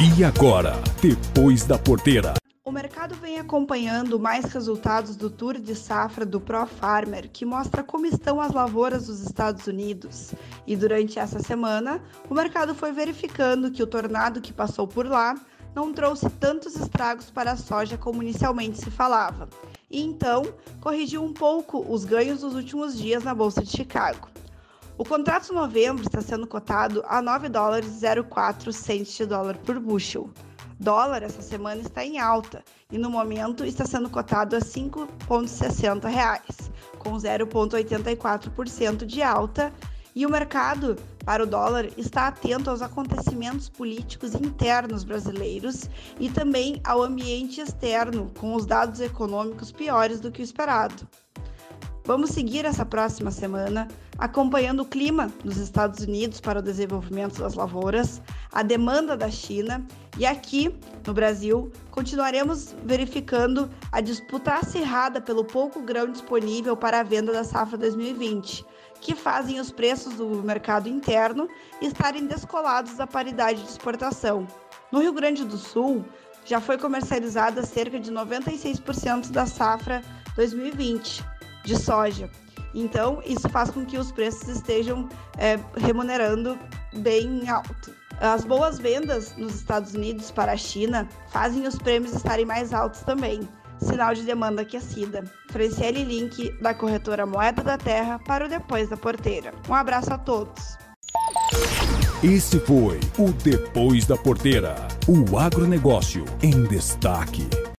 E agora, depois da porteira. O mercado vem acompanhando mais resultados do Tour de Safra do Pro Farmer, que mostra como estão as lavouras dos Estados Unidos. E durante essa semana, o mercado foi verificando que o tornado que passou por lá não trouxe tantos estragos para a soja como inicialmente se falava. E então, corrigiu um pouco os ganhos dos últimos dias na Bolsa de Chicago. O contrato de novembro está sendo cotado a 9 dólares 04 centes de dólar por bushel. Dólar essa semana está em alta e no momento está sendo cotado a R$ 5,60, com 0,84% de alta, e o mercado para o dólar está atento aos acontecimentos políticos internos brasileiros e também ao ambiente externo, com os dados econômicos piores do que o esperado. Vamos seguir essa próxima semana acompanhando o clima nos Estados Unidos para o desenvolvimento das lavouras, a demanda da China e aqui no Brasil continuaremos verificando a disputa acirrada pelo pouco grão disponível para a venda da safra 2020, que fazem os preços do mercado interno estarem descolados da paridade de exportação. No Rio Grande do Sul, já foi comercializada cerca de 96% da safra 2020 de soja. Então, isso faz com que os preços estejam é, remunerando bem alto. As boas vendas nos Estados Unidos para a China fazem os prêmios estarem mais altos também. Sinal de demanda aquecida. Franciele Link, da corretora Moeda da Terra, para o Depois da Porteira. Um abraço a todos. Esse foi o Depois da Porteira. O agronegócio em destaque.